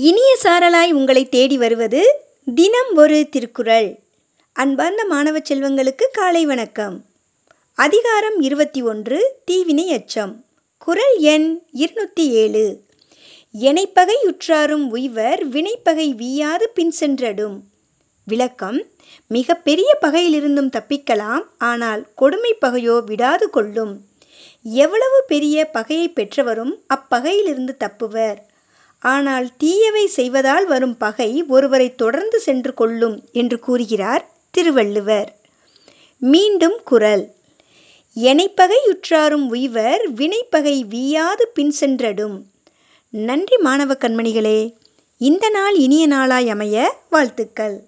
இனிய சாரலாய் உங்களை தேடி வருவது தினம் ஒரு திருக்குறள். அன்பார்ந்த மாணவ செல்வங்களுக்கு காலை வணக்கம். அதிகாரம் இருபத்தி ஒன்று தீவினை அச்சம். குரல் எண் இருநூற்றி ஏழு. எனைப்பகை உற்றாரும் உய்வர் வினைப்பகை வீயாது பின் சென்றடும். விளக்கம் மிக பெரிய பகையிலிருந்தும் தப்பிக்கலாம் ஆனால் கொடுமை பகையோ விடாது கொள்ளும். எவ்வளவு பெரிய பகையை பெற்றவரும் அப்பகையிலிருந்து தப்புவர். ஆனால் தீயவை செய்வதால் வரும் பகை ஒருவரை தொடர்ந்து சென்று கொள்ளும் என்று கூறுகிறார் திருவள்ளுவர். மீண்டும் குரல். எனைப்பகையுற்றாரும் உய்வர் வினைப்பகை வீயாது பின் சென்றடும். நன்றி மாணவ கண்மணிகளே இந்த நாள் இனிய நாளாய் அமைய வாழ்த்துக்கள்.